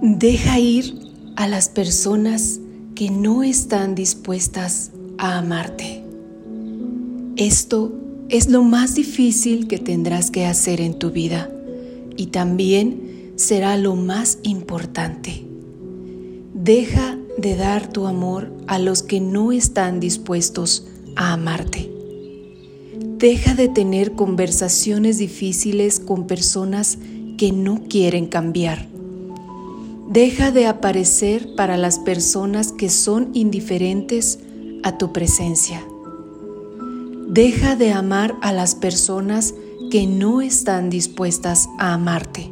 Deja ir a las personas que no están dispuestas a amarte. Esto es lo más difícil que tendrás que hacer en tu vida y también será lo más importante. Deja de dar tu amor a los que no están dispuestos a amarte. Deja de tener conversaciones difíciles con personas que no quieren cambiar Deja de aparecer para las personas que son indiferentes a tu presencia. Deja de amar a las personas que no están dispuestas a amarte.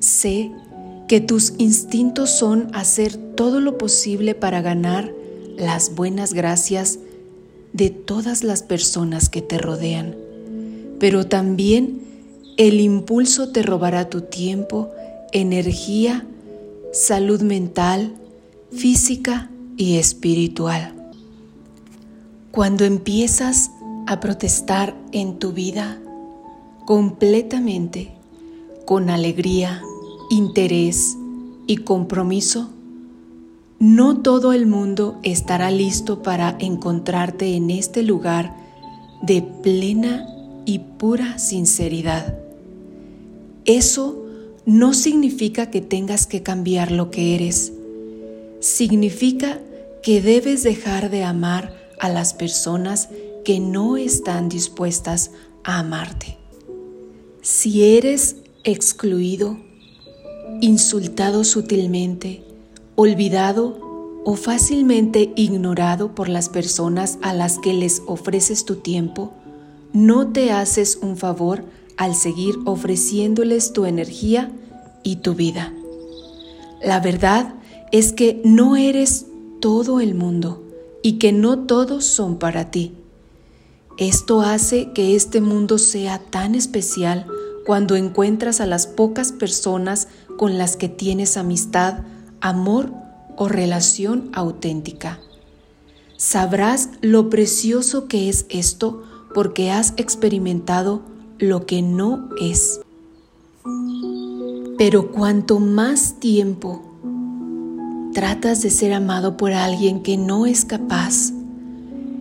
Sé que tus instintos son hacer todo lo posible para ganar las buenas gracias de todas las personas que te rodean, pero también el impulso te robará tu tiempo energía, salud mental, física y espiritual. Cuando empiezas a protestar en tu vida completamente, con alegría, interés y compromiso, no todo el mundo estará listo para encontrarte en este lugar de plena y pura sinceridad. Eso no significa que tengas que cambiar lo que eres. Significa que debes dejar de amar a las personas que no están dispuestas a amarte. Si eres excluido, insultado sutilmente, olvidado o fácilmente ignorado por las personas a las que les ofreces tu tiempo, no te haces un favor al seguir ofreciéndoles tu energía y tu vida. La verdad es que no eres todo el mundo y que no todos son para ti. Esto hace que este mundo sea tan especial cuando encuentras a las pocas personas con las que tienes amistad, amor o relación auténtica. Sabrás lo precioso que es esto porque has experimentado lo que no es. Pero cuanto más tiempo tratas de ser amado por alguien que no es capaz,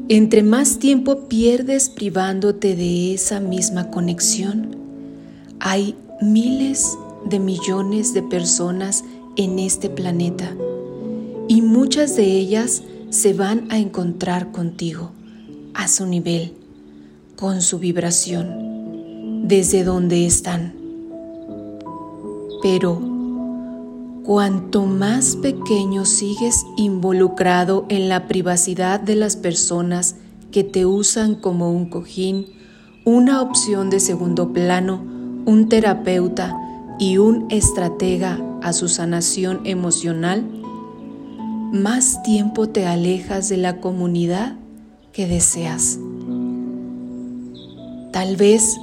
entre más tiempo pierdes privándote de esa misma conexión. Hay miles de millones de personas en este planeta y muchas de ellas se van a encontrar contigo a su nivel, con su vibración desde donde están. Pero cuanto más pequeño sigues involucrado en la privacidad de las personas que te usan como un cojín, una opción de segundo plano, un terapeuta y un estratega a su sanación emocional, más tiempo te alejas de la comunidad que deseas. Tal vez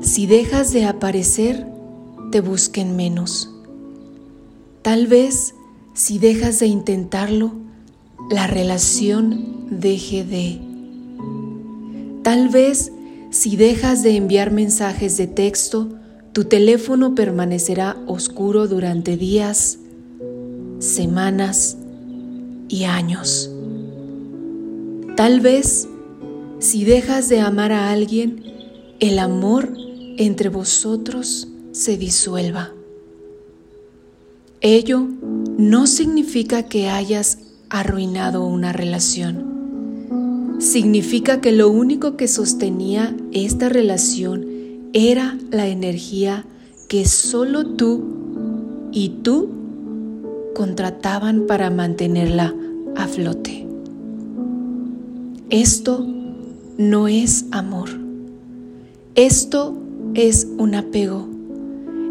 si dejas de aparecer, te busquen menos. Tal vez si dejas de intentarlo, la relación deje de. Tal vez si dejas de enviar mensajes de texto, tu teléfono permanecerá oscuro durante días, semanas y años. Tal vez si dejas de amar a alguien, el amor entre vosotros se disuelva. Ello no significa que hayas arruinado una relación. Significa que lo único que sostenía esta relación era la energía que solo tú y tú contrataban para mantenerla a flote. Esto no es amor. Esto es un apego.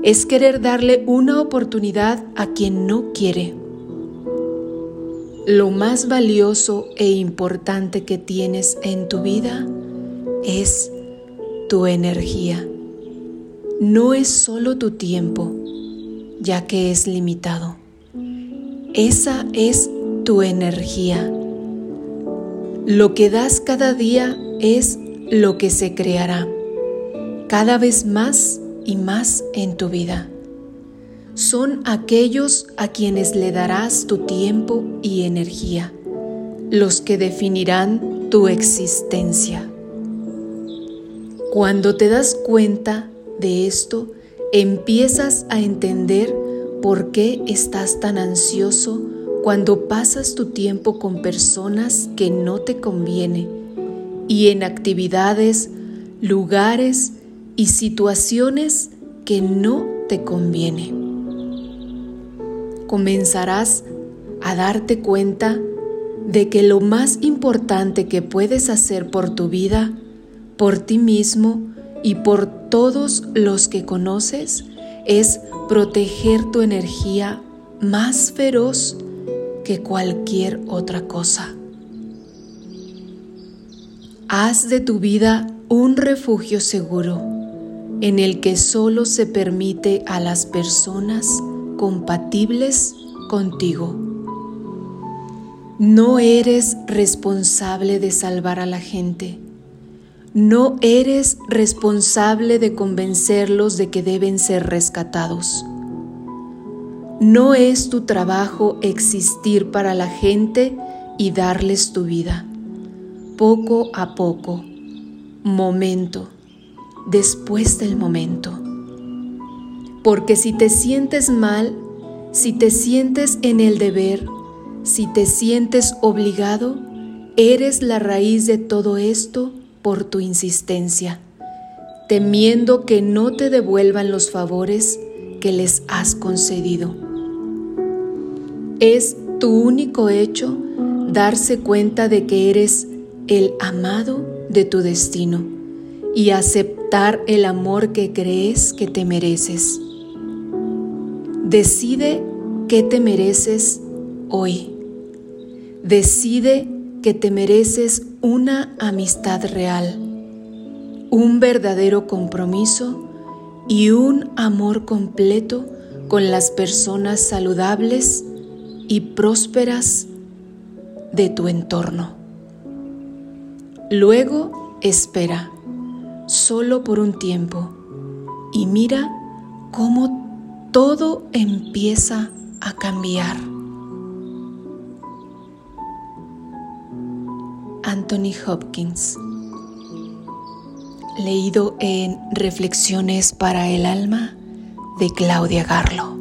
Es querer darle una oportunidad a quien no quiere. Lo más valioso e importante que tienes en tu vida es tu energía. No es solo tu tiempo, ya que es limitado. Esa es tu energía. Lo que das cada día es lo que se creará cada vez más y más en tu vida. son aquellos a quienes le darás tu tiempo y energía, los que definirán tu existencia. Cuando te das cuenta de esto, empiezas a entender por qué estás tan ansioso cuando pasas tu tiempo con personas que no te conviene y en actividades, lugares y situaciones que no te conviene. Comenzarás a darte cuenta de que lo más importante que puedes hacer por tu vida, por ti mismo y por todos los que conoces es proteger tu energía más feroz que cualquier otra cosa. Haz de tu vida un refugio seguro en el que solo se permite a las personas compatibles contigo. No eres responsable de salvar a la gente. No eres responsable de convencerlos de que deben ser rescatados. No es tu trabajo existir para la gente y darles tu vida, poco a poco, momento, después del momento. Porque si te sientes mal, si te sientes en el deber, si te sientes obligado, eres la raíz de todo esto por tu insistencia, temiendo que no te devuelvan los favores que les has concedido. Es tu único hecho darse cuenta de que eres el amado de tu destino y aceptar el amor que crees que te mereces. Decide qué te mereces hoy. Decide que te mereces una amistad real, un verdadero compromiso y un amor completo con las personas saludables y prósperas de tu entorno. Luego espera, solo por un tiempo, y mira cómo todo empieza a cambiar. Anthony Hopkins. Leído en Reflexiones para el Alma de Claudia Garlo.